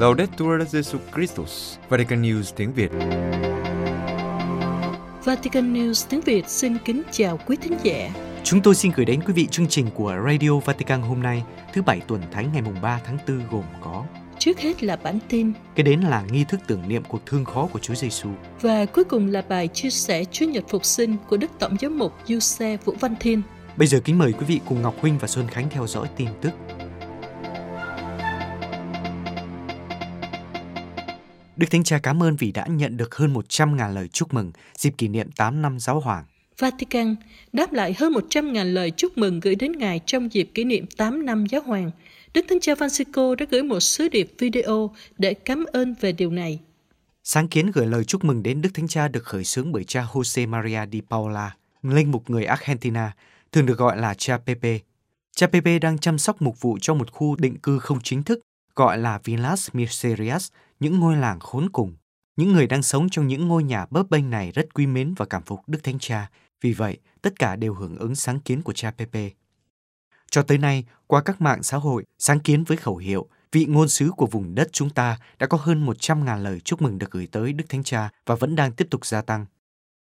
Laudetur Jesu Christus, Vatican News tiếng Việt. Vatican News tiếng Việt xin kính chào quý thính giả. Chúng tôi xin gửi đến quý vị chương trình của Radio Vatican hôm nay, thứ Bảy tuần Thánh ngày 3 tháng 4 gồm có Trước hết là bản tin Kế đến là nghi thức tưởng niệm cuộc thương khó của Chúa Giêsu. và cuối cùng là bài chia sẻ Chúa Nhật Phục sinh của Đức Tổng giám mục Du Xe Vũ Văn Thiên. Bây giờ kính mời quý vị cùng Ngọc Huynh và Xuân Khánh theo dõi tin tức. Đức Thánh Cha cảm ơn vì đã nhận được hơn 100.000 lời chúc mừng dịp kỷ niệm 8 năm giáo hoàng. Vatican đáp lại hơn 100.000 lời chúc mừng gửi đến Ngài trong dịp kỷ niệm 8 năm giáo hoàng. Đức Thánh Cha Francisco đã gửi một sứ điệp video để cảm ơn về điều này. Sáng kiến gửi lời chúc mừng đến Đức Thánh Cha được khởi xướng bởi cha Jose Maria Di Paula, linh mục người Argentina, thường được gọi là cha Pepe. Cha Pepe đang chăm sóc mục vụ cho một khu định cư không chính thức gọi là Villas Miserias, những ngôi làng khốn cùng. Những người đang sống trong những ngôi nhà bấp bênh này rất quý mến và cảm phục Đức Thánh Cha, vì vậy tất cả đều hưởng ứng sáng kiến của cha Pepe. Cho tới nay, qua các mạng xã hội, sáng kiến với khẩu hiệu vị ngôn sứ của vùng đất chúng ta đã có hơn 100.000 lời chúc mừng được gửi tới Đức Thánh Cha và vẫn đang tiếp tục gia tăng.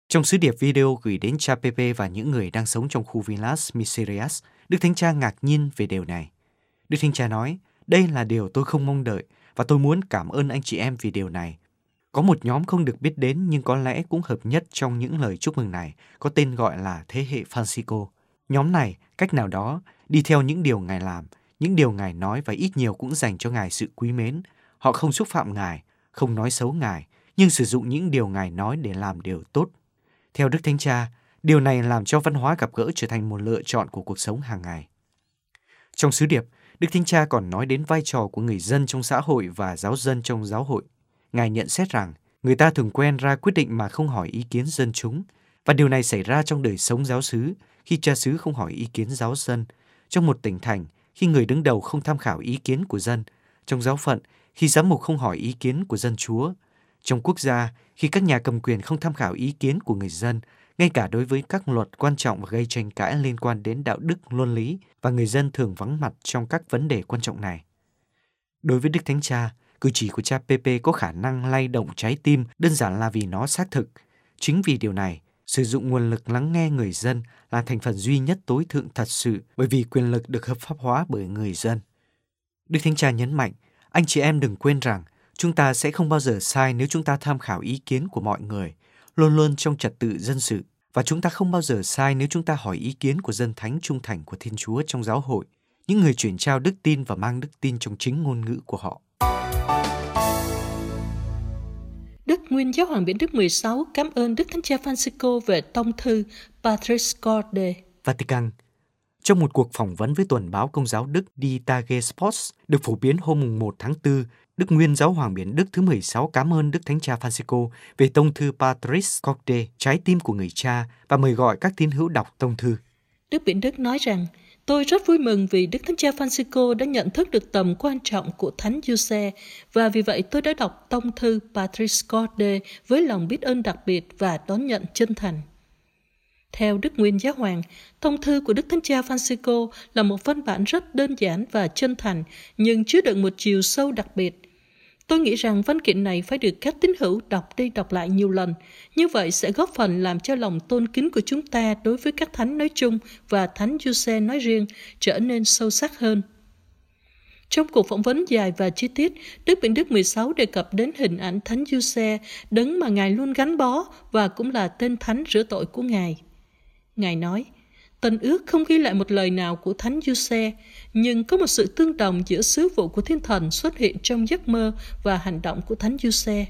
Trong sứ điệp video gửi đến cha Pepe và những người đang sống trong khu Villas Miserias, Đức Thánh Cha ngạc nhiên về điều này. Đức Thánh Cha nói, đây là điều tôi không mong đợi và tôi muốn cảm ơn anh chị em vì điều này. Có một nhóm không được biết đến nhưng có lẽ cũng hợp nhất trong những lời chúc mừng này, có tên gọi là Thế hệ Francisco. Nhóm này, cách nào đó, đi theo những điều Ngài làm, những điều Ngài nói và ít nhiều cũng dành cho Ngài sự quý mến. Họ không xúc phạm Ngài, không nói xấu Ngài, nhưng sử dụng những điều Ngài nói để làm điều tốt. Theo Đức Thánh Cha, điều này làm cho văn hóa gặp gỡ trở thành một lựa chọn của cuộc sống hàng ngày. Trong sứ điệp, Đức Thánh Cha còn nói đến vai trò của người dân trong xã hội và giáo dân trong giáo hội. Ngài nhận xét rằng, người ta thường quen ra quyết định mà không hỏi ý kiến dân chúng, và điều này xảy ra trong đời sống giáo xứ, khi cha xứ không hỏi ý kiến giáo dân, trong một tỉnh thành, khi người đứng đầu không tham khảo ý kiến của dân, trong giáo phận, khi giám mục không hỏi ý kiến của dân chúa, trong quốc gia, khi các nhà cầm quyền không tham khảo ý kiến của người dân, ngay cả đối với các luật quan trọng và gây tranh cãi liên quan đến đạo đức, luân lý và người dân thường vắng mặt trong các vấn đề quan trọng này. Đối với Đức Thánh Cha, cử chỉ của cha Pepe có khả năng lay động trái tim đơn giản là vì nó xác thực. Chính vì điều này, sử dụng nguồn lực lắng nghe người dân là thành phần duy nhất tối thượng thật sự bởi vì quyền lực được hợp pháp hóa bởi người dân. Đức Thánh Cha nhấn mạnh, anh chị em đừng quên rằng chúng ta sẽ không bao giờ sai nếu chúng ta tham khảo ý kiến của mọi người, luôn luôn trong trật tự dân sự. Và chúng ta không bao giờ sai nếu chúng ta hỏi ý kiến của dân thánh trung thành của Thiên Chúa trong giáo hội, những người chuyển trao đức tin và mang đức tin trong chính ngôn ngữ của họ. Đức Nguyên Giáo hoàng Biển Đức 16 cảm ơn Đức Thánh Cha Francisco về tông thư Patris Corde. Vatican Trong một cuộc phỏng vấn với tuần báo Công giáo Đức Die Tage Sports được phổ biến hôm 1 tháng 4, Đức Nguyên Giáo hoàng Biển Đức thứ 16 cảm ơn Đức Thánh Cha Francisco về tông thư Patris Corde, trái tim của người cha, và mời gọi các tín hữu đọc tông thư. Đức Biển Đức nói rằng, Tôi rất vui mừng vì Đức Thánh Cha Francisco đã nhận thức được tầm quan trọng của Thánh Giuse và vì vậy tôi đã đọc tông thư Patris Corde với lòng biết ơn đặc biệt và đón nhận chân thành. Theo Đức Nguyên Giáo Hoàng, thông thư của Đức Thánh Cha Francisco là một văn bản rất đơn giản và chân thành, nhưng chứa đựng một chiều sâu đặc biệt. Tôi nghĩ rằng văn kiện này phải được các tín hữu đọc đi đọc lại nhiều lần. Như vậy sẽ góp phần làm cho lòng tôn kính của chúng ta đối với các thánh nói chung và thánh Giuse nói riêng trở nên sâu sắc hơn. Trong cuộc phỏng vấn dài và chi tiết, Đức bình Đức 16 đề cập đến hình ảnh Thánh Giuse, đấng mà Ngài luôn gắn bó và cũng là tên thánh rửa tội của Ngài. Ngài nói, Tân ước không ghi lại một lời nào của Thánh Giuse, nhưng có một sự tương đồng giữa sứ vụ của thiên thần xuất hiện trong giấc mơ và hành động của Thánh Giuse.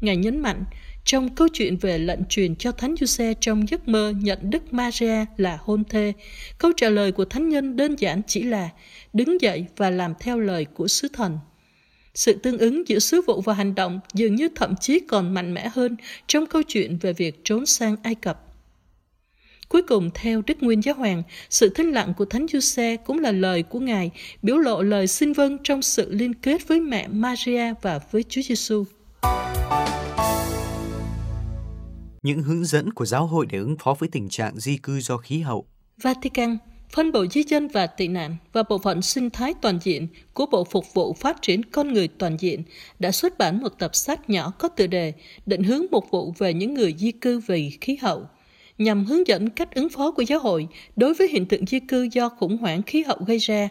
Ngài nhấn mạnh, trong câu chuyện về lệnh truyền cho Thánh Giuse trong giấc mơ nhận Đức Maria là hôn thê, câu trả lời của Thánh Nhân đơn giản chỉ là đứng dậy và làm theo lời của sứ thần. Sự tương ứng giữa sứ vụ và hành động dường như thậm chí còn mạnh mẽ hơn trong câu chuyện về việc trốn sang Ai Cập. Cuối cùng, theo Đức Nguyên Giáo Hoàng, sự thinh lặng của Thánh Giuse cũng là lời của Ngài, biểu lộ lời xin vâng trong sự liên kết với mẹ Maria và với Chúa Giêsu. Những hướng dẫn của giáo hội để ứng phó với tình trạng di cư do khí hậu. Vatican phân bổ di dân và tị nạn và bộ phận sinh thái toàn diện của Bộ Phục vụ Phát triển Con người Toàn diện đã xuất bản một tập sách nhỏ có tựa đề Định hướng mục vụ về những người di cư vì khí hậu nhằm hướng dẫn cách ứng phó của giáo hội đối với hiện tượng di cư do khủng hoảng khí hậu gây ra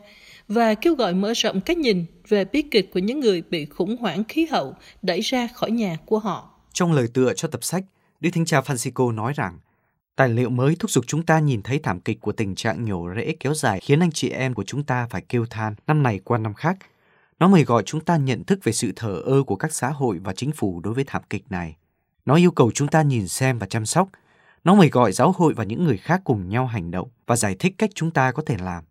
và kêu gọi mở rộng cách nhìn về bi kịch của những người bị khủng hoảng khí hậu đẩy ra khỏi nhà của họ. Trong lời tựa cho tập sách, Đức Thánh Cha Francisco nói rằng Tài liệu mới thúc giục chúng ta nhìn thấy thảm kịch của tình trạng nhổ rễ kéo dài khiến anh chị em của chúng ta phải kêu than năm này qua năm khác. Nó mời gọi chúng ta nhận thức về sự thờ ơ của các xã hội và chính phủ đối với thảm kịch này. Nó yêu cầu chúng ta nhìn xem và chăm sóc. Nó mời gọi giáo hội và những người khác cùng nhau hành động và giải thích cách chúng ta có thể làm.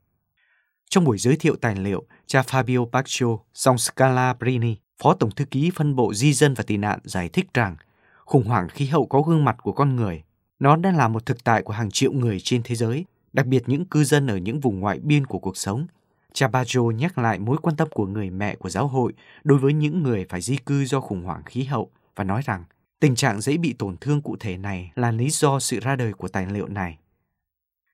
Trong buổi giới thiệu tài liệu, cha Fabio Baccio, dòng Scala Brini, Phó Tổng Thư ký phân bộ di dân và tị nạn giải thích rằng khủng hoảng khí hậu có gương mặt của con người nó đang là một thực tại của hàng triệu người trên thế giới, đặc biệt những cư dân ở những vùng ngoại biên của cuộc sống. Cha Bajo nhắc lại mối quan tâm của người mẹ của giáo hội đối với những người phải di cư do khủng hoảng khí hậu và nói rằng tình trạng dễ bị tổn thương cụ thể này là lý do sự ra đời của tài liệu này.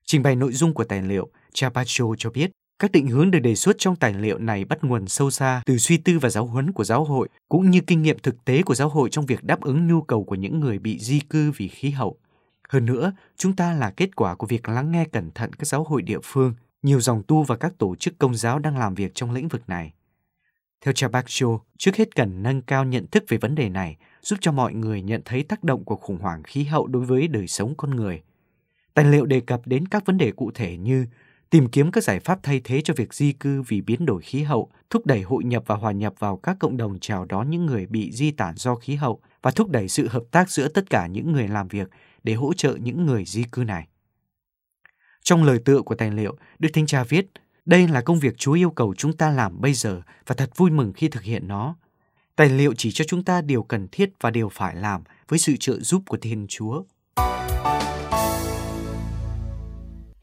Trình bày nội dung của tài liệu, cha cho biết các định hướng được đề xuất trong tài liệu này bắt nguồn sâu xa từ suy tư và giáo huấn của giáo hội, cũng như kinh nghiệm thực tế của giáo hội trong việc đáp ứng nhu cầu của những người bị di cư vì khí hậu. Hơn nữa, chúng ta là kết quả của việc lắng nghe cẩn thận các giáo hội địa phương, nhiều dòng tu và các tổ chức công giáo đang làm việc trong lĩnh vực này. Theo cha Bakcho, trước hết cần nâng cao nhận thức về vấn đề này, giúp cho mọi người nhận thấy tác động của khủng hoảng khí hậu đối với đời sống con người. Tài liệu đề cập đến các vấn đề cụ thể như tìm kiếm các giải pháp thay thế cho việc di cư vì biến đổi khí hậu, thúc đẩy hội nhập và hòa nhập vào các cộng đồng chào đón những người bị di tản do khí hậu và thúc đẩy sự hợp tác giữa tất cả những người làm việc để hỗ trợ những người di cư này. Trong lời tựa của tài liệu, Đức Thánh Cha viết, đây là công việc Chúa yêu cầu chúng ta làm bây giờ và thật vui mừng khi thực hiện nó. Tài liệu chỉ cho chúng ta điều cần thiết và điều phải làm với sự trợ giúp của Thiên Chúa.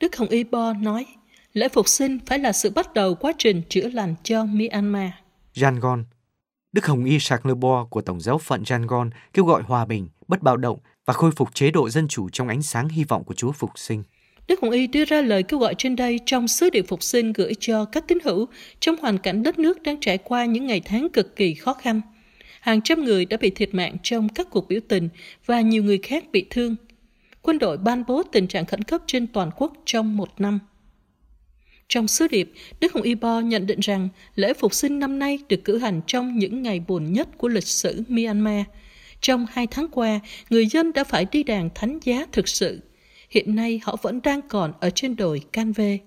Đức Hồng Y Bo nói, lễ phục sinh phải là sự bắt đầu quá trình chữa lành cho Myanmar. Yangon Đức Hồng Y Charles Bo của Tổng giáo phận Yangon kêu gọi hòa bình, bất bạo động và khôi phục chế độ dân chủ trong ánh sáng hy vọng của Chúa Phục sinh. Đức Hồng Y đưa ra lời kêu gọi trên đây trong sứ điệp phục sinh gửi cho các tín hữu trong hoàn cảnh đất nước đang trải qua những ngày tháng cực kỳ khó khăn. Hàng trăm người đã bị thiệt mạng trong các cuộc biểu tình và nhiều người khác bị thương. Quân đội ban bố tình trạng khẩn cấp trên toàn quốc trong một năm. Trong sứ điệp, Đức Hồng Y Bo nhận định rằng lễ phục sinh năm nay được cử hành trong những ngày buồn nhất của lịch sử Myanmar – trong hai tháng qua, người dân đã phải đi đàn thánh giá thực sự. Hiện nay họ vẫn đang còn ở trên đồi Canve.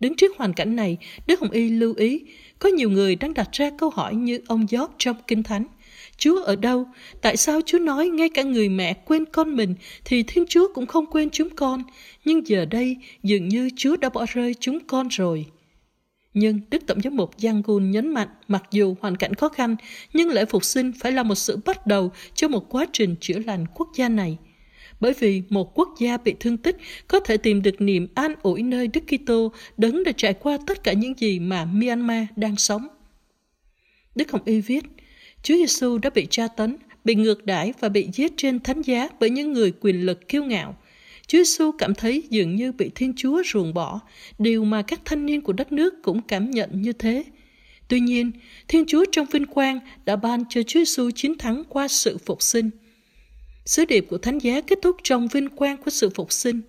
Đứng trước hoàn cảnh này, Đức Hồng Y lưu ý, có nhiều người đang đặt ra câu hỏi như ông Gióp trong Kinh Thánh. Chúa ở đâu? Tại sao Chúa nói ngay cả người mẹ quên con mình thì Thiên Chúa cũng không quên chúng con? Nhưng giờ đây dường như Chúa đã bỏ rơi chúng con rồi. Nhưng Đức Tổng giám mục Yangon nhấn mạnh mặc dù hoàn cảnh khó khăn, nhưng lễ phục sinh phải là một sự bắt đầu cho một quá trình chữa lành quốc gia này. Bởi vì một quốc gia bị thương tích có thể tìm được niềm an ủi nơi Đức Kitô đấng đã trải qua tất cả những gì mà Myanmar đang sống. Đức Hồng Y viết, Chúa Giêsu đã bị tra tấn, bị ngược đãi và bị giết trên thánh giá bởi những người quyền lực kiêu ngạo. Chúa Giêsu cảm thấy dường như bị Thiên Chúa ruồng bỏ, điều mà các thanh niên của đất nước cũng cảm nhận như thế. Tuy nhiên, Thiên Chúa trong vinh quang đã ban cho Chúa Giêsu chiến thắng qua sự phục sinh. Sứ điệp của Thánh giá kết thúc trong vinh quang của sự phục sinh.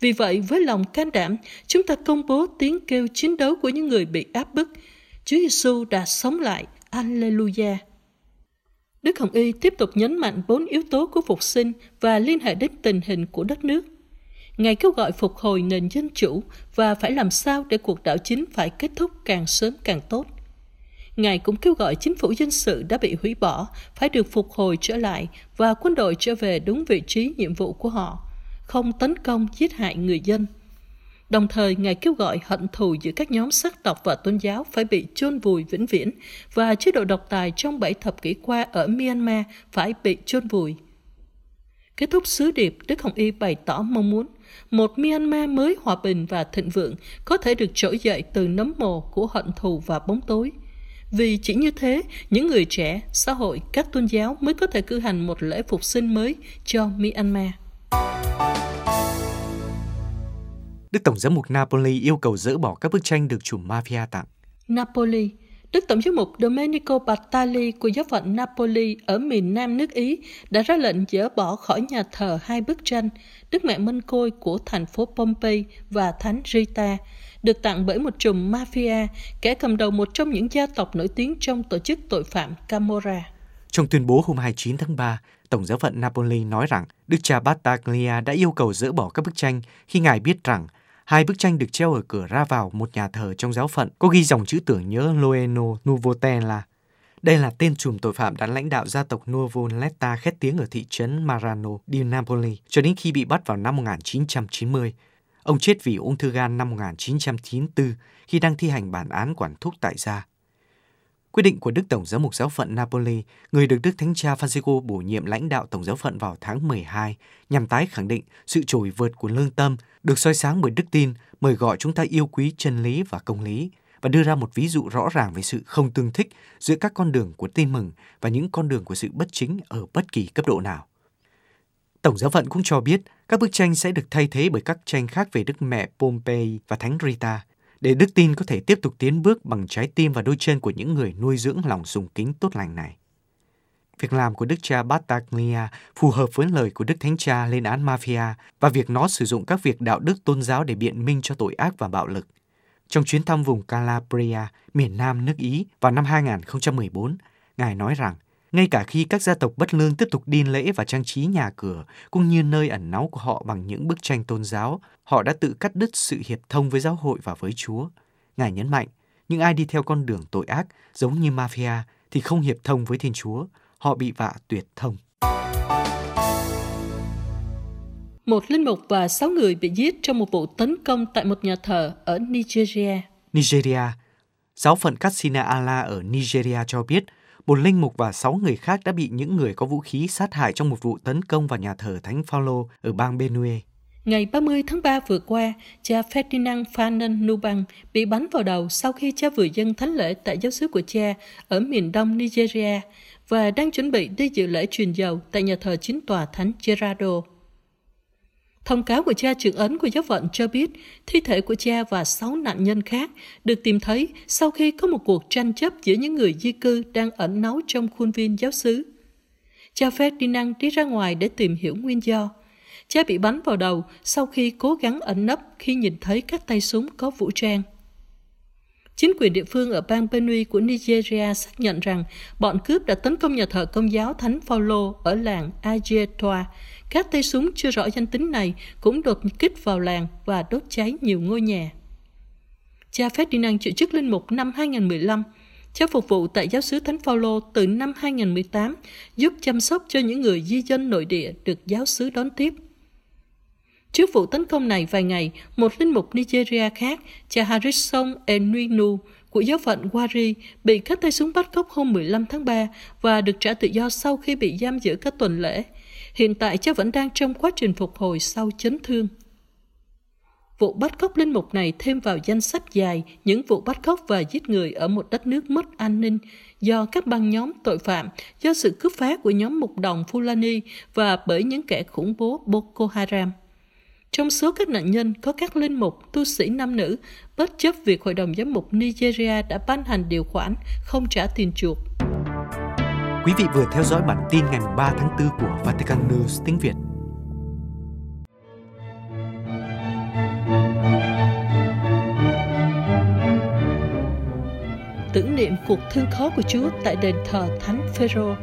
Vì vậy, với lòng can đảm, chúng ta công bố tiếng kêu chiến đấu của những người bị áp bức. Chúa Giêsu đã sống lại. Alleluia! Đức Hồng Y tiếp tục nhấn mạnh bốn yếu tố của phục sinh và liên hệ đến tình hình của đất nước. Ngài kêu gọi phục hồi nền dân chủ và phải làm sao để cuộc đảo chính phải kết thúc càng sớm càng tốt. Ngài cũng kêu gọi chính phủ dân sự đã bị hủy bỏ phải được phục hồi trở lại và quân đội trở về đúng vị trí nhiệm vụ của họ, không tấn công giết hại người dân. Đồng thời, Ngài kêu gọi hận thù giữa các nhóm sắc tộc và tôn giáo phải bị chôn vùi vĩnh viễn và chế độ độc tài trong bảy thập kỷ qua ở Myanmar phải bị chôn vùi. Kết thúc sứ điệp, Đức Hồng Y bày tỏ mong muốn một Myanmar mới hòa bình và thịnh vượng có thể được trỗi dậy từ nấm mồ của hận thù và bóng tối. Vì chỉ như thế, những người trẻ, xã hội, các tôn giáo mới có thể cử hành một lễ phục sinh mới cho Myanmar. Đức Tổng giám mục Napoli yêu cầu dỡ bỏ các bức tranh được chủ mafia tặng. Napoli Đức Tổng giám mục Domenico Battali của giáo phận Napoli ở miền Nam nước Ý đã ra lệnh dỡ bỏ khỏi nhà thờ hai bức tranh Đức Mẹ Mân Côi của thành phố Pompey và Thánh Rita, được tặng bởi một trùm mafia, kẻ cầm đầu một trong những gia tộc nổi tiếng trong tổ chức tội phạm Camorra. Trong tuyên bố hôm 29 tháng 3, Tổng giáo phận Napoli nói rằng Đức cha Battaglia đã yêu cầu dỡ bỏ các bức tranh khi ngài biết rằng hai bức tranh được treo ở cửa ra vào một nhà thờ trong giáo phận có ghi dòng chữ tưởng nhớ Loeno Nuvotella. Đây là tên trùm tội phạm đã lãnh đạo gia tộc Nuvoletta khét tiếng ở thị trấn Marano di Napoli cho đến khi bị bắt vào năm 1990. Ông chết vì ung thư gan năm 1994 khi đang thi hành bản án quản thúc tại gia. Quyết định của Đức Tổng giáo mục giáo phận Napoli, người được Đức Thánh cha Francisco bổ nhiệm lãnh đạo Tổng giáo phận vào tháng 12, nhằm tái khẳng định sự trồi vượt của lương tâm, được soi sáng bởi đức tin, mời gọi chúng ta yêu quý chân lý và công lý, và đưa ra một ví dụ rõ ràng về sự không tương thích giữa các con đường của tin mừng và những con đường của sự bất chính ở bất kỳ cấp độ nào. Tổng giáo phận cũng cho biết các bức tranh sẽ được thay thế bởi các tranh khác về Đức Mẹ Pompei và Thánh Rita, để đức tin có thể tiếp tục tiến bước bằng trái tim và đôi chân của những người nuôi dưỡng lòng sùng kính tốt lành này. Việc làm của Đức cha Battaglia phù hợp với lời của Đức Thánh Cha lên án mafia và việc nó sử dụng các việc đạo đức tôn giáo để biện minh cho tội ác và bạo lực. Trong chuyến thăm vùng Calabria, miền Nam nước Ý vào năm 2014, Ngài nói rằng ngay cả khi các gia tộc bất lương tiếp tục điên lễ và trang trí nhà cửa, cũng như nơi ẩn náu của họ bằng những bức tranh tôn giáo, họ đã tự cắt đứt sự hiệp thông với giáo hội và với Chúa. Ngài nhấn mạnh, những ai đi theo con đường tội ác, giống như mafia, thì không hiệp thông với Thiên Chúa, họ bị vạ tuyệt thông. Một linh mục và sáu người bị giết trong một vụ tấn công tại một nhà thờ ở Nigeria. Nigeria, giáo phận Katsina Allah ở Nigeria cho biết một linh mục và sáu người khác đã bị những người có vũ khí sát hại trong một vụ tấn công vào nhà thờ Thánh Phaolô ở bang Benue. Ngày 30 tháng 3 vừa qua, cha Ferdinand Fanon Nubang bị bắn vào đầu sau khi cha vừa dân thánh lễ tại giáo xứ của cha ở miền đông Nigeria và đang chuẩn bị đi dự lễ truyền dầu tại nhà thờ chính tòa Thánh Gerardo. Thông cáo của cha trưởng ấn của giáo phận cho biết, thi thể của cha và sáu nạn nhân khác được tìm thấy sau khi có một cuộc tranh chấp giữa những người di cư đang ẩn náu trong khuôn viên giáo xứ. Cha Ferdinand đi ra ngoài để tìm hiểu nguyên do. Cha bị bắn vào đầu sau khi cố gắng ẩn nấp khi nhìn thấy các tay súng có vũ trang. Chính quyền địa phương ở bang Benue của Nigeria xác nhận rằng bọn cướp đã tấn công nhà thờ công giáo Thánh Phaolô ở làng Ajetoa. Các tay súng chưa rõ danh tính này cũng đột kích vào làng và đốt cháy nhiều ngôi nhà. Cha Ferdinand chịu chức linh mục năm 2015. Cha phục vụ tại giáo xứ Thánh Phaolô từ năm 2018, giúp chăm sóc cho những người di dân nội địa được giáo xứ đón tiếp. Trước vụ tấn công này vài ngày, một linh mục Nigeria khác, cha Harrison Enuinu của giáo phận Wari bị các tay súng bắt cóc hôm 15 tháng 3 và được trả tự do sau khi bị giam giữ các tuần lễ. Hiện tại cháu vẫn đang trong quá trình phục hồi sau chấn thương. Vụ bắt cóc linh mục này thêm vào danh sách dài những vụ bắt cóc và giết người ở một đất nước mất an ninh do các băng nhóm tội phạm, do sự cướp phá của nhóm mục đồng Fulani và bởi những kẻ khủng bố Boko Haram. Trong số các nạn nhân có các linh mục, tu sĩ nam nữ, bất chấp việc Hội đồng Giám mục Nigeria đã ban hành điều khoản không trả tiền chuộc. Quý vị vừa theo dõi bản tin ngày 3 tháng 4 của Vatican News tiếng Việt. Tưởng niệm cuộc thương khó của Chúa tại đền thờ Thánh Phêrô.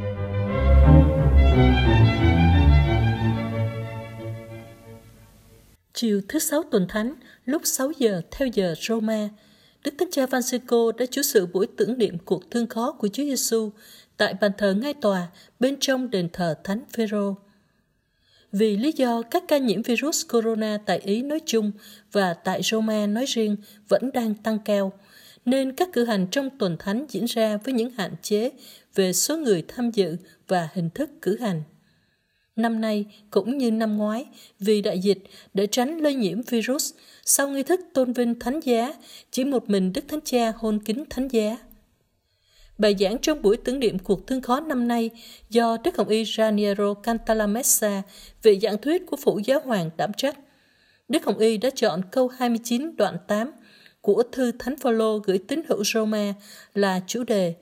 Chiều thứ Sáu tuần Thánh, lúc 6 giờ theo giờ Roma, Đức Thánh Cha Francisco đã chủ sự buổi tưởng niệm cuộc thương khó của Chúa Giêsu tại bàn thờ ngay tòa bên trong đền thờ Thánh Phêrô. Vì lý do các ca nhiễm virus corona tại Ý nói chung và tại Roma nói riêng vẫn đang tăng cao, nên các cử hành trong tuần thánh diễn ra với những hạn chế về số người tham dự và hình thức cử hành. Năm nay cũng như năm ngoái, vì đại dịch để tránh lây nhiễm virus, sau nghi thức tôn vinh thánh giá, chỉ một mình Đức Thánh Cha hôn kính thánh giá. Bài giảng trong buổi tưởng niệm cuộc thương khó năm nay do Đức Hồng Y Raniero Cantalamessa, vị giảng thuyết của Phủ Giáo Hoàng đảm trách. Đức Hồng Y đã chọn câu 29 đoạn 8 của thư Thánh Phaolô gửi tín hữu Roma là chủ đề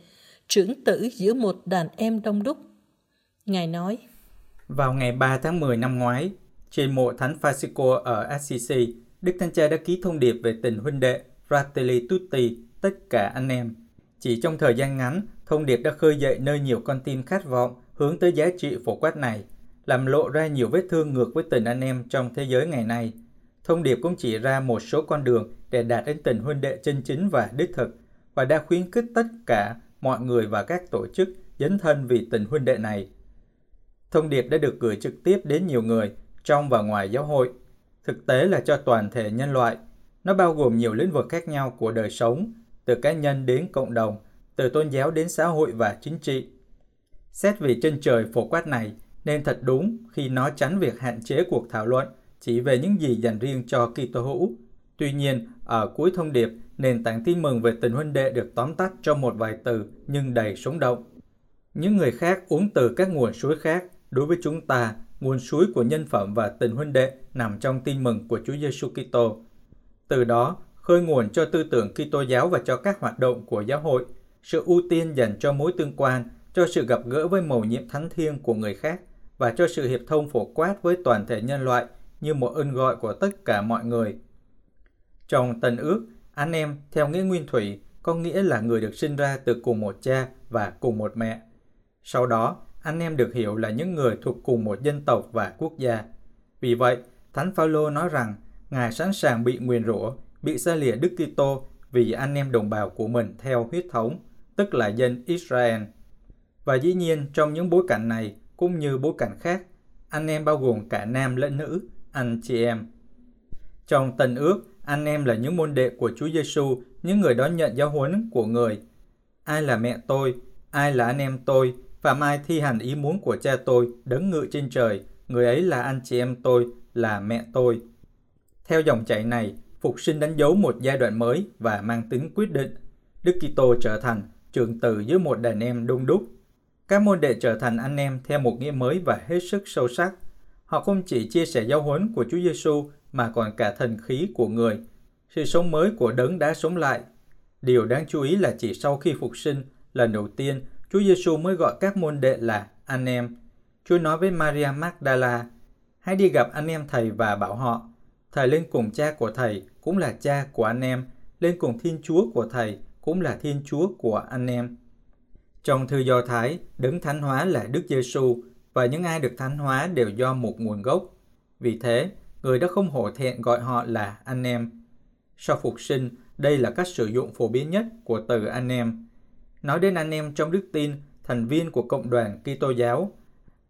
trưởng tử giữa một đàn em đông đúc. Ngài nói, Vào ngày 3 tháng 10 năm ngoái, trên mộ Thánh Francisco ở Assisi, Đức Thánh Cha đã ký thông điệp về tình huynh đệ Fratelli Tutti, tất cả anh em. Chỉ trong thời gian ngắn, thông điệp đã khơi dậy nơi nhiều con tim khát vọng hướng tới giá trị phổ quát này, làm lộ ra nhiều vết thương ngược với tình anh em trong thế giới ngày nay. Thông điệp cũng chỉ ra một số con đường để đạt đến tình huynh đệ chân chính và đích thực, và đã khuyến khích tất cả mọi người và các tổ chức dấn thân vì tình huynh đệ này. Thông điệp đã được gửi trực tiếp đến nhiều người trong và ngoài giáo hội, thực tế là cho toàn thể nhân loại. Nó bao gồm nhiều lĩnh vực khác nhau của đời sống, từ cá nhân đến cộng đồng, từ tôn giáo đến xã hội và chính trị. Xét về chân trời phổ quát này, nên thật đúng khi nó tránh việc hạn chế cuộc thảo luận chỉ về những gì dành riêng cho Kitô hữu. Tuy nhiên, ở cuối thông điệp, nền tảng tin mừng về tình huynh đệ được tóm tắt trong một vài từ nhưng đầy sống động. Những người khác uống từ các nguồn suối khác, đối với chúng ta, nguồn suối của nhân phẩm và tình huynh đệ nằm trong tin mừng của Chúa Giêsu Kitô. Từ đó, khơi nguồn cho tư tưởng Kitô giáo và cho các hoạt động của giáo hội, sự ưu tiên dành cho mối tương quan, cho sự gặp gỡ với mầu nhiệm thánh thiêng của người khác và cho sự hiệp thông phổ quát với toàn thể nhân loại như một ơn gọi của tất cả mọi người. Trong tần ước, anh em theo nghĩa nguyên thủy có nghĩa là người được sinh ra từ cùng một cha và cùng một mẹ. Sau đó, anh em được hiểu là những người thuộc cùng một dân tộc và quốc gia. Vì vậy, Thánh Phaolô nói rằng Ngài sẵn sàng bị nguyền rủa, bị xa lìa Đức Kitô vì anh em đồng bào của mình theo huyết thống, tức là dân Israel. Và dĩ nhiên trong những bối cảnh này cũng như bối cảnh khác, anh em bao gồm cả nam lẫn nữ, anh chị em. Trong Tân ước, anh em là những môn đệ của Chúa Giêsu, những người đón nhận giáo huấn của người. Ai là mẹ tôi, ai là anh em tôi, phạm ai thi hành ý muốn của cha tôi, đấng ngự trên trời, người ấy là anh chị em tôi, là mẹ tôi. Theo dòng chảy này, phục sinh đánh dấu một giai đoạn mới và mang tính quyết định. Đức Kitô trở thành trường tử dưới một đàn em đông đúc. Các môn đệ trở thành anh em theo một nghĩa mới và hết sức sâu sắc. Họ không chỉ chia sẻ giáo huấn của Chúa Giêsu mà còn cả thần khí của người, sự sống mới của đấng đã sống lại. Điều đáng chú ý là chỉ sau khi phục sinh, lần đầu tiên Chúa Giêsu mới gọi các môn đệ là anh em. Chúa nói với Maria Magdala, hãy đi gặp anh em thầy và bảo họ, thầy lên cùng cha của thầy cũng là cha của anh em, lên cùng Thiên Chúa của thầy cũng là Thiên Chúa của anh em. Trong thư Do Thái, đứng thánh hóa là Đức Giêsu và những ai được thánh hóa đều do một nguồn gốc. Vì thế, người đã không hổ thẹn gọi họ là anh em. Sau phục sinh, đây là cách sử dụng phổ biến nhất của từ anh em. Nói đến anh em trong đức tin, thành viên của cộng đoàn Kitô giáo,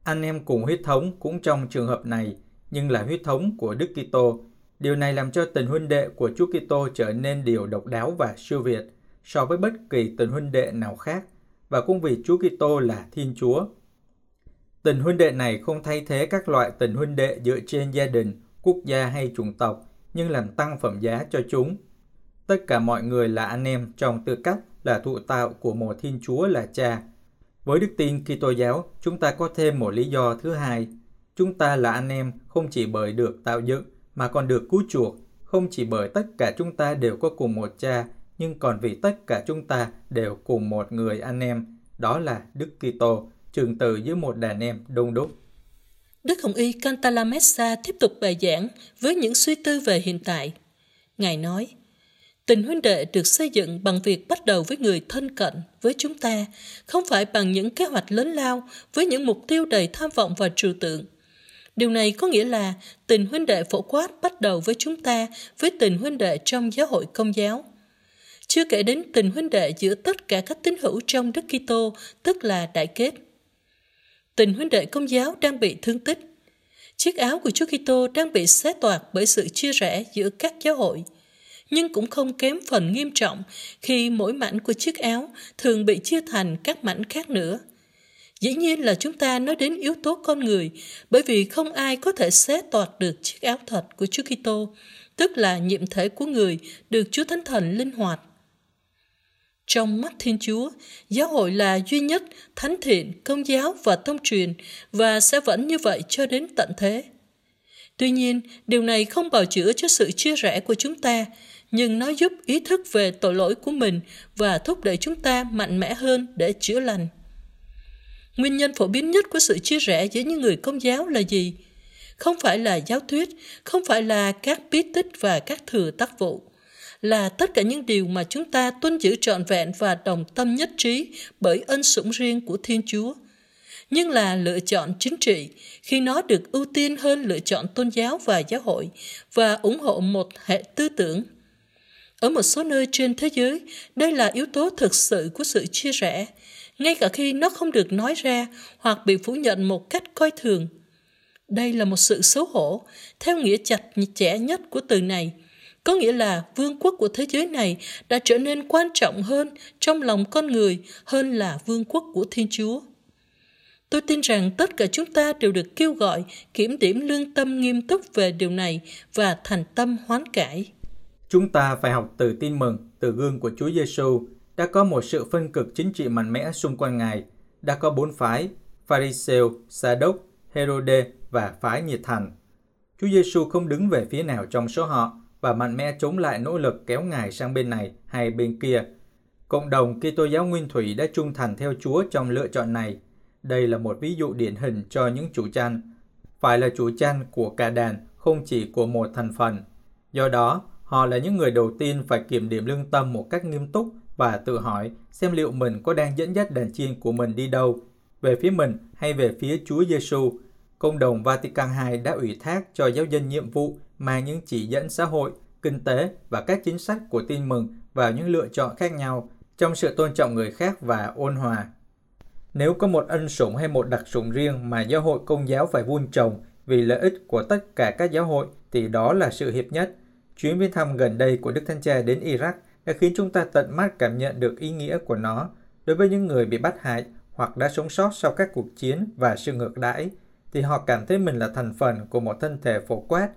anh em cùng huyết thống cũng trong trường hợp này, nhưng là huyết thống của Đức Kitô. Điều này làm cho tình huynh đệ của Chúa Kitô trở nên điều độc đáo và siêu việt so với bất kỳ tình huynh đệ nào khác, và cũng vì Chúa Kitô là Thiên Chúa. Tình huynh đệ này không thay thế các loại tình huynh đệ dựa trên gia đình, quốc gia hay chủng tộc, nhưng làm tăng phẩm giá cho chúng. Tất cả mọi người là anh em trong tư cách là thụ tạo của một Thiên Chúa là Cha. Với đức tin Kitô giáo, chúng ta có thêm một lý do thứ hai. Chúng ta là anh em không chỉ bởi được tạo dựng mà còn được cứu chuộc, không chỉ bởi tất cả chúng ta đều có cùng một cha, nhưng còn vì tất cả chúng ta đều cùng một người anh em, đó là Đức Kitô, trường từ với một đàn em đông đúc. Đức Hồng Y Cantalamessa tiếp tục bài giảng với những suy tư về hiện tại. Ngài nói, Tình huynh đệ được xây dựng bằng việc bắt đầu với người thân cận với chúng ta, không phải bằng những kế hoạch lớn lao với những mục tiêu đầy tham vọng và trừu tượng. Điều này có nghĩa là tình huynh đệ phổ quát bắt đầu với chúng ta với tình huynh đệ trong giáo hội công giáo. Chưa kể đến tình huynh đệ giữa tất cả các tín hữu trong Đức Kitô, tức là đại kết. Tình huynh đệ công giáo đang bị thương tích. Chiếc áo của Chúa Kitô đang bị xé toạc bởi sự chia rẽ giữa các giáo hội – nhưng cũng không kém phần nghiêm trọng khi mỗi mảnh của chiếc áo thường bị chia thành các mảnh khác nữa. Dĩ nhiên là chúng ta nói đến yếu tố con người, bởi vì không ai có thể xé toạc được chiếc áo thật của Chúa Kitô, tức là nhiệm thể của người được Chúa Thánh Thần linh hoạt. Trong mắt Thiên Chúa, giáo hội là duy nhất, thánh thiện, công giáo và tông truyền và sẽ vẫn như vậy cho đến tận thế. Tuy nhiên, điều này không bào chữa cho sự chia rẽ của chúng ta, nhưng nó giúp ý thức về tội lỗi của mình và thúc đẩy chúng ta mạnh mẽ hơn để chữa lành. Nguyên nhân phổ biến nhất của sự chia rẽ giữa những người công giáo là gì? Không phải là giáo thuyết, không phải là các bí tích và các thừa tác vụ, là tất cả những điều mà chúng ta tuân giữ trọn vẹn và đồng tâm nhất trí bởi ân sủng riêng của Thiên Chúa. Nhưng là lựa chọn chính trị khi nó được ưu tiên hơn lựa chọn tôn giáo và giáo hội và ủng hộ một hệ tư tưởng ở một số nơi trên thế giới, đây là yếu tố thực sự của sự chia rẽ, ngay cả khi nó không được nói ra hoặc bị phủ nhận một cách coi thường. Đây là một sự xấu hổ, theo nghĩa chặt chẽ nhất của từ này, có nghĩa là vương quốc của thế giới này đã trở nên quan trọng hơn trong lòng con người hơn là vương quốc của Thiên Chúa. Tôi tin rằng tất cả chúng ta đều được kêu gọi kiểm điểm lương tâm nghiêm túc về điều này và thành tâm hoán cải. Chúng ta phải học từ tin mừng, từ gương của Chúa Giêsu đã có một sự phân cực chính trị mạnh mẽ xung quanh Ngài. Đã có bốn phái, Pharisêu, Sa-đốc, Herode và phái nhiệt thành. Chúa Giêsu không đứng về phía nào trong số họ và mạnh mẽ chống lại nỗ lực kéo Ngài sang bên này hay bên kia. Cộng đồng Kitô giáo Nguyên Thủy đã trung thành theo Chúa trong lựa chọn này. Đây là một ví dụ điển hình cho những chủ chăn. Phải là chủ chăn của cả đàn, không chỉ của một thành phần. Do đó, Họ là những người đầu tiên phải kiểm điểm lương tâm một cách nghiêm túc và tự hỏi xem liệu mình có đang dẫn dắt đàn chiên của mình đi đâu, về phía mình hay về phía Chúa Giêsu. Công đồng Vatican II đã ủy thác cho giáo dân nhiệm vụ mang những chỉ dẫn xã hội, kinh tế và các chính sách của tin mừng vào những lựa chọn khác nhau trong sự tôn trọng người khác và ôn hòa. Nếu có một ân sủng hay một đặc sủng riêng mà giáo hội công giáo phải vun trồng vì lợi ích của tất cả các giáo hội thì đó là sự hiệp nhất – Chuyến viếng thăm gần đây của Đức Thánh Cha đến Iraq đã khiến chúng ta tận mắt cảm nhận được ý nghĩa của nó đối với những người bị bắt hại hoặc đã sống sót sau các cuộc chiến và sự ngược đãi, thì họ cảm thấy mình là thành phần của một thân thể phổ quát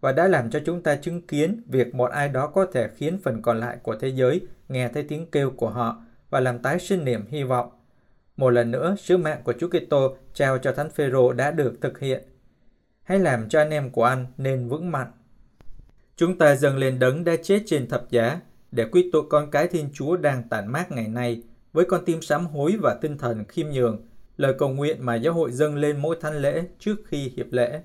và đã làm cho chúng ta chứng kiến việc một ai đó có thể khiến phần còn lại của thế giới nghe thấy tiếng kêu của họ và làm tái sinh niềm hy vọng. Một lần nữa, sứ mạng của Chúa Kitô trao cho Thánh Phêrô đã được thực hiện. Hãy làm cho anh em của anh nên vững mạnh Chúng ta dâng lên đấng đã chết trên thập giá để quy tụ con cái Thiên Chúa đang tản mát ngày nay với con tim sám hối và tinh thần khiêm nhường, lời cầu nguyện mà giáo hội dâng lên mỗi thánh lễ trước khi hiệp lễ.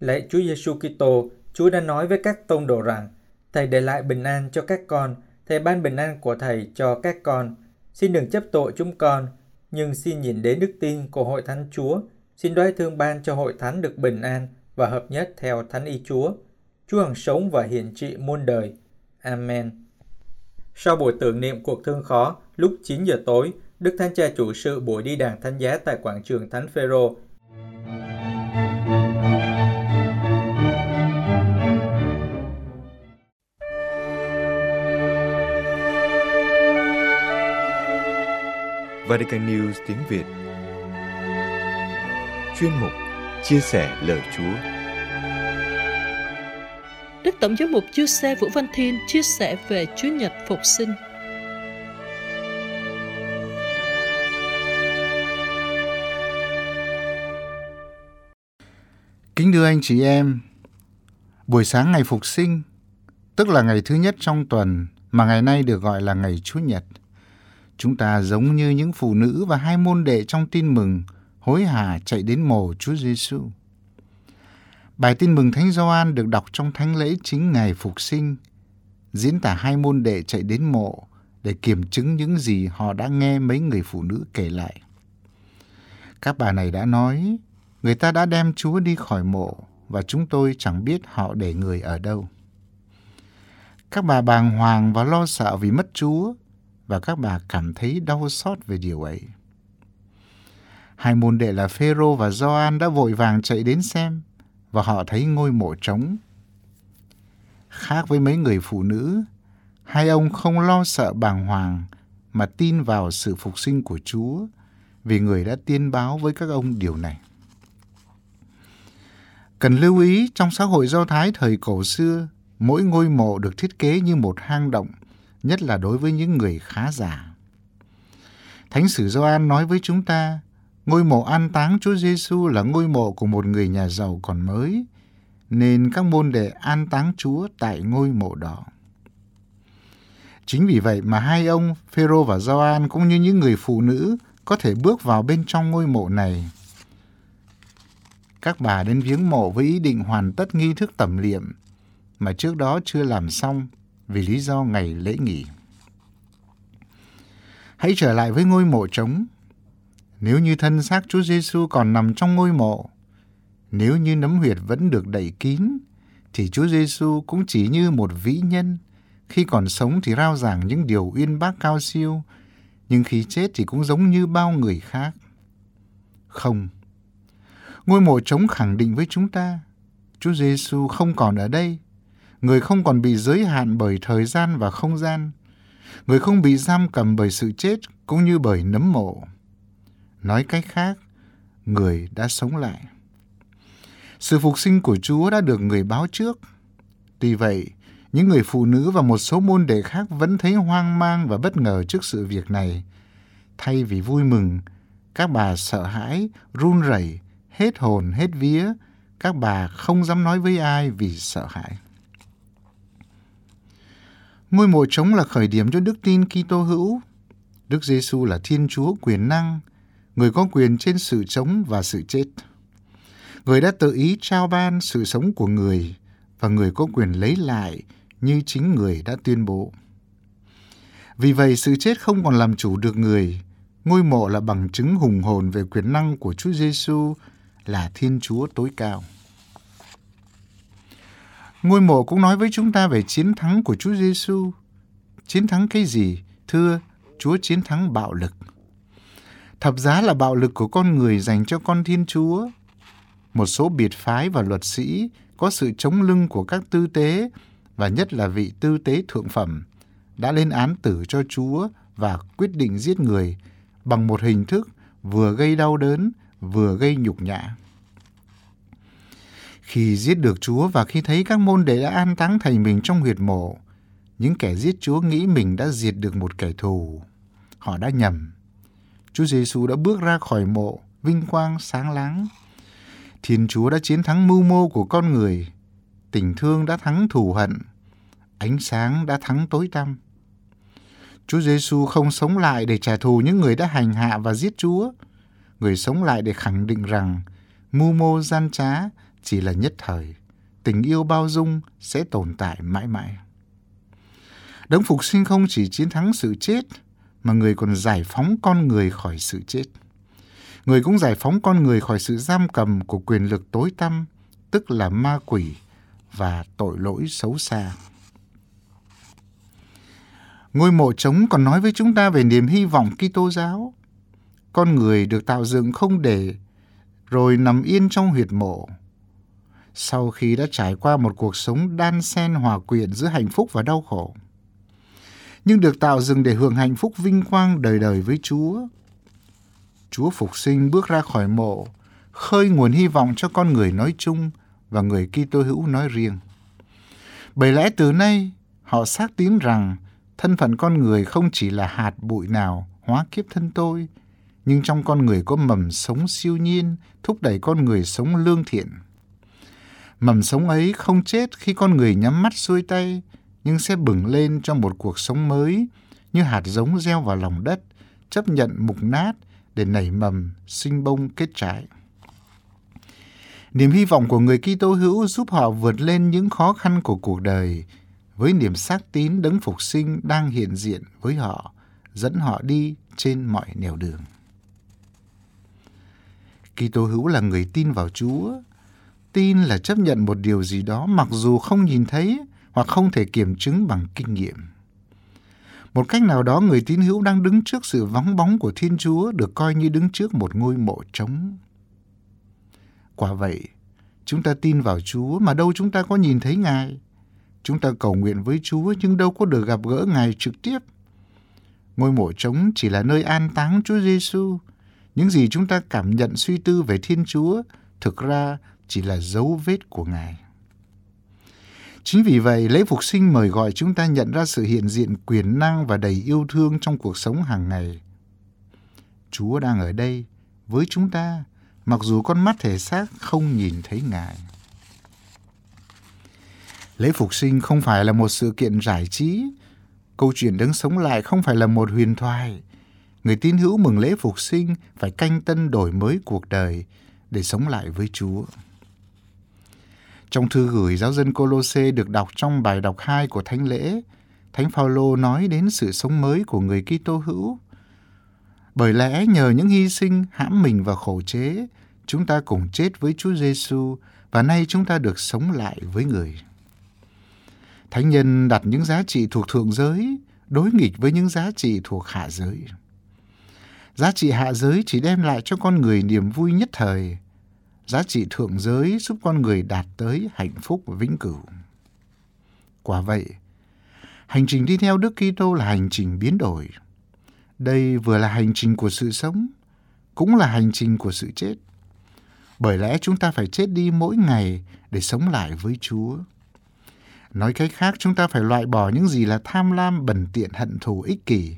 Lạy Chúa Giêsu Kitô, Chúa đã nói với các tông đồ rằng: Thầy để lại bình an cho các con, Thầy ban bình an của Thầy cho các con. Xin đừng chấp tội chúng con, nhưng xin nhìn đến đức tin của hội thánh Chúa. Xin đoái thương ban cho hội thánh được bình an và hợp nhất theo thánh ý Chúa. Chúa hằng sống và hiển trị muôn đời. Amen. Sau buổi tưởng niệm cuộc thương khó, lúc 9 giờ tối, Đức Thánh Cha chủ sự buổi đi đàn thánh giá tại quảng trường Thánh Phêrô. Vatican News tiếng Việt Chuyên mục Chia sẻ lời Chúa Đức Tổng giám mục Chư Xe Vũ Văn Thiên chia sẻ về Chúa Nhật Phục sinh. Kính thưa anh chị em, buổi sáng ngày Phục sinh, tức là ngày thứ nhất trong tuần mà ngày nay được gọi là ngày Chúa Nhật, chúng ta giống như những phụ nữ và hai môn đệ trong tin mừng hối hả chạy đến mồ Chúa Giêsu. Bài tin mừng Thánh Gioan được đọc trong thánh lễ chính ngày phục sinh, diễn tả hai môn đệ chạy đến mộ để kiểm chứng những gì họ đã nghe mấy người phụ nữ kể lại. Các bà này đã nói, người ta đã đem Chúa đi khỏi mộ và chúng tôi chẳng biết họ để người ở đâu. Các bà bàng hoàng và lo sợ vì mất Chúa và các bà cảm thấy đau xót về điều ấy. Hai môn đệ là Phêrô và Gioan đã vội vàng chạy đến xem và họ thấy ngôi mộ trống. Khác với mấy người phụ nữ, hai ông không lo sợ bàng hoàng mà tin vào sự phục sinh của Chúa vì người đã tiên báo với các ông điều này. Cần lưu ý trong xã hội Do Thái thời cổ xưa, mỗi ngôi mộ được thiết kế như một hang động, nhất là đối với những người khá giả. Thánh sử Gioan nói với chúng ta, Ngôi mộ an táng Chúa Giêsu là ngôi mộ của một người nhà giàu còn mới, nên các môn đệ an táng Chúa tại ngôi mộ đó. Chính vì vậy mà hai ông Phêrô và Gioan cũng như những người phụ nữ có thể bước vào bên trong ngôi mộ này. Các bà đến viếng mộ với ý định hoàn tất nghi thức tẩm liệm mà trước đó chưa làm xong vì lý do ngày lễ nghỉ. Hãy trở lại với ngôi mộ trống. Nếu như thân xác Chúa Giêsu còn nằm trong ngôi mộ, nếu như nấm huyệt vẫn được đậy kín, thì Chúa Giêsu cũng chỉ như một vĩ nhân. Khi còn sống thì rao giảng những điều uyên bác cao siêu, nhưng khi chết thì cũng giống như bao người khác. Không. Ngôi mộ trống khẳng định với chúng ta, Chúa Giêsu không còn ở đây. Người không còn bị giới hạn bởi thời gian và không gian. Người không bị giam cầm bởi sự chết cũng như bởi nấm mộ. Nói cách khác, người đã sống lại. Sự phục sinh của Chúa đã được người báo trước. Tuy vậy, những người phụ nữ và một số môn đệ khác vẫn thấy hoang mang và bất ngờ trước sự việc này. Thay vì vui mừng, các bà sợ hãi, run rẩy, hết hồn hết vía, các bà không dám nói với ai vì sợ hãi. Ngôi mộ trống là khởi điểm cho đức tin Kitô hữu. Đức Giêsu là Thiên Chúa quyền năng, người có quyền trên sự sống và sự chết. Người đã tự ý trao ban sự sống của người và người có quyền lấy lại như chính người đã tuyên bố. Vì vậy, sự chết không còn làm chủ được người. Ngôi mộ là bằng chứng hùng hồn về quyền năng của Chúa Giêsu là Thiên Chúa tối cao. Ngôi mộ cũng nói với chúng ta về chiến thắng của Chúa Giêsu. Chiến thắng cái gì? Thưa, Chúa chiến thắng bạo lực. Thập giá là bạo lực của con người dành cho con Thiên Chúa. Một số biệt phái và luật sĩ có sự chống lưng của các tư tế và nhất là vị tư tế thượng phẩm đã lên án tử cho Chúa và quyết định giết người bằng một hình thức vừa gây đau đớn vừa gây nhục nhã. Khi giết được Chúa và khi thấy các môn đệ đã an táng thầy mình trong huyệt mộ, những kẻ giết Chúa nghĩ mình đã diệt được một kẻ thù. Họ đã nhầm. Chúa Giêsu đã bước ra khỏi mộ, vinh quang sáng láng. Thiên Chúa đã chiến thắng mưu mô của con người. Tình thương đã thắng thù hận. Ánh sáng đã thắng tối tăm. Chúa Giêsu không sống lại để trả thù những người đã hành hạ và giết Chúa. Người sống lại để khẳng định rằng mưu mô gian trá chỉ là nhất thời, tình yêu bao dung sẽ tồn tại mãi mãi. Đấng phục sinh không chỉ chiến thắng sự chết, mà người còn giải phóng con người khỏi sự chết. Người cũng giải phóng con người khỏi sự giam cầm của quyền lực tối tăm, tức là ma quỷ và tội lỗi xấu xa. Ngôi mộ trống còn nói với chúng ta về niềm hy vọng Kitô giáo. Con người được tạo dựng không để rồi nằm yên trong huyệt mộ, sau khi đã trải qua một cuộc sống đan xen hòa quyện giữa hạnh phúc và đau khổ. Nhưng được tạo dựng để hưởng hạnh phúc vinh quang đời đời với Chúa. Chúa phục sinh bước ra khỏi mộ, khơi nguồn hy vọng cho con người nói chung và người Kitô hữu nói riêng. Bởi lẽ từ nay, họ xác tín rằng thân phận con người không chỉ là hạt bụi nào hóa kiếp thân tôi, nhưng trong con người có mầm sống siêu nhiên, thúc đẩy con người sống lương thiện. Mầm sống ấy không chết khi con người nhắm mắt xuôi tay, nhưng sẽ bừng lên cho một cuộc sống mới, như hạt giống gieo vào lòng đất, chấp nhận mục nát để nảy mầm, sinh bông kết trái. Niềm hy vọng của người Kitô hữu giúp họ vượt lên những khó khăn của cuộc đời, với niềm xác tín đấng phục sinh đang hiện diện với họ, dẫn họ đi trên mọi nẻo đường. Kitô hữu là người tin vào Chúa, tin là chấp nhận một điều gì đó mặc dù không nhìn thấy hoặc không thể kiểm chứng bằng kinh nghiệm. Một cách nào đó người tín hữu đang đứng trước sự vắng bóng của Thiên Chúa được coi như đứng trước một ngôi mộ trống. Quả vậy, chúng ta tin vào Chúa mà đâu chúng ta có nhìn thấy Ngài. Chúng ta cầu nguyện với Chúa nhưng đâu có được gặp gỡ Ngài trực tiếp. Ngôi mộ trống chỉ là nơi an táng Chúa Giêsu. Những gì chúng ta cảm nhận suy tư về Thiên Chúa thực ra chỉ là dấu vết của Ngài. Chính vì vậy, lễ phục sinh mời gọi chúng ta nhận ra sự hiện diện quyền năng và đầy yêu thương trong cuộc sống hàng ngày. Chúa đang ở đây với chúng ta, mặc dù con mắt thể xác không nhìn thấy Ngài. Lễ phục sinh không phải là một sự kiện giải trí. Câu chuyện đứng sống lại không phải là một huyền thoại. Người tín hữu mừng lễ phục sinh phải canh tân đổi mới cuộc đời để sống lại với Chúa. Trong thư gửi giáo dân Colosse được đọc trong bài đọc 2 của Thánh lễ, Thánh Phaolô nói đến sự sống mới của người Kitô hữu. Bởi lẽ nhờ những hy sinh hãm mình và khổ chế, chúng ta cùng chết với Chúa Giêsu và nay chúng ta được sống lại với người. Thánh nhân đặt những giá trị thuộc thượng giới đối nghịch với những giá trị thuộc hạ giới. Giá trị hạ giới chỉ đem lại cho con người niềm vui nhất thời. Giá trị thượng giới giúp con người đạt tới hạnh phúc vĩnh cửu. Quả vậy, hành trình đi theo Đức Kitô là hành trình biến đổi. Đây vừa là hành trình của sự sống, cũng là hành trình của sự chết. Bởi lẽ chúng ta phải chết đi mỗi ngày để sống lại với Chúa. Nói cách khác, chúng ta phải loại bỏ những gì là tham lam, bẩn tiện, hận thù, ích kỷ,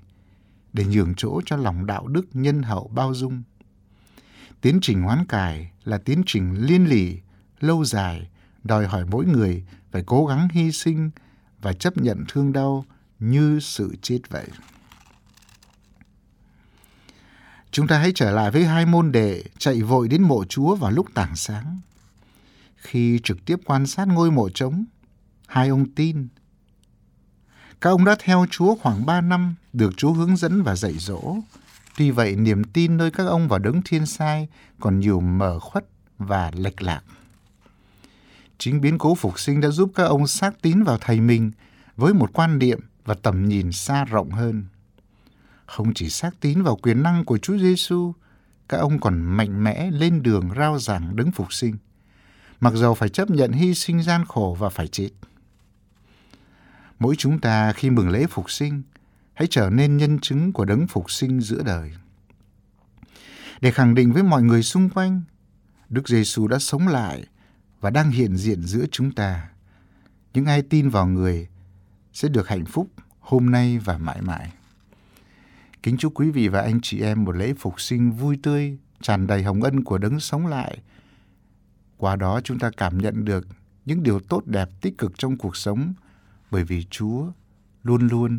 để nhường chỗ cho lòng đạo đức nhân hậu bao dung. Tiến trình hoán cải là tiến trình liên lỉ, lâu dài, đòi hỏi mỗi người phải cố gắng hy sinh và chấp nhận thương đau như sự chết vậy. Chúng ta hãy trở lại với hai môn đệ chạy vội đến mộ Chúa vào lúc tảng sáng. Khi trực tiếp quan sát ngôi mộ trống, hai ông tin các ông đã theo Chúa khoảng ba năm, được Chúa hướng dẫn và dạy dỗ. Tuy vậy, niềm tin nơi các ông vào đấng thiên sai còn nhiều mở khuất và lệch lạc. Chính biến cố phục sinh đã giúp các ông xác tín vào thầy mình với một quan niệm và tầm nhìn xa rộng hơn. Không chỉ xác tín vào quyền năng của Chúa Giêsu, các ông còn mạnh mẽ lên đường rao giảng đấng phục sinh, mặc dầu phải chấp nhận hy sinh gian khổ và phải chết mỗi chúng ta khi mừng lễ phục sinh hãy trở nên nhân chứng của đấng phục sinh giữa đời. Để khẳng định với mọi người xung quanh, Đức Giêsu đã sống lại và đang hiện diện giữa chúng ta. Những ai tin vào người sẽ được hạnh phúc hôm nay và mãi mãi. Kính chúc quý vị và anh chị em một lễ phục sinh vui tươi, tràn đầy hồng ân của đấng sống lại. Qua đó chúng ta cảm nhận được những điều tốt đẹp tích cực trong cuộc sống bởi vì Chúa luôn luôn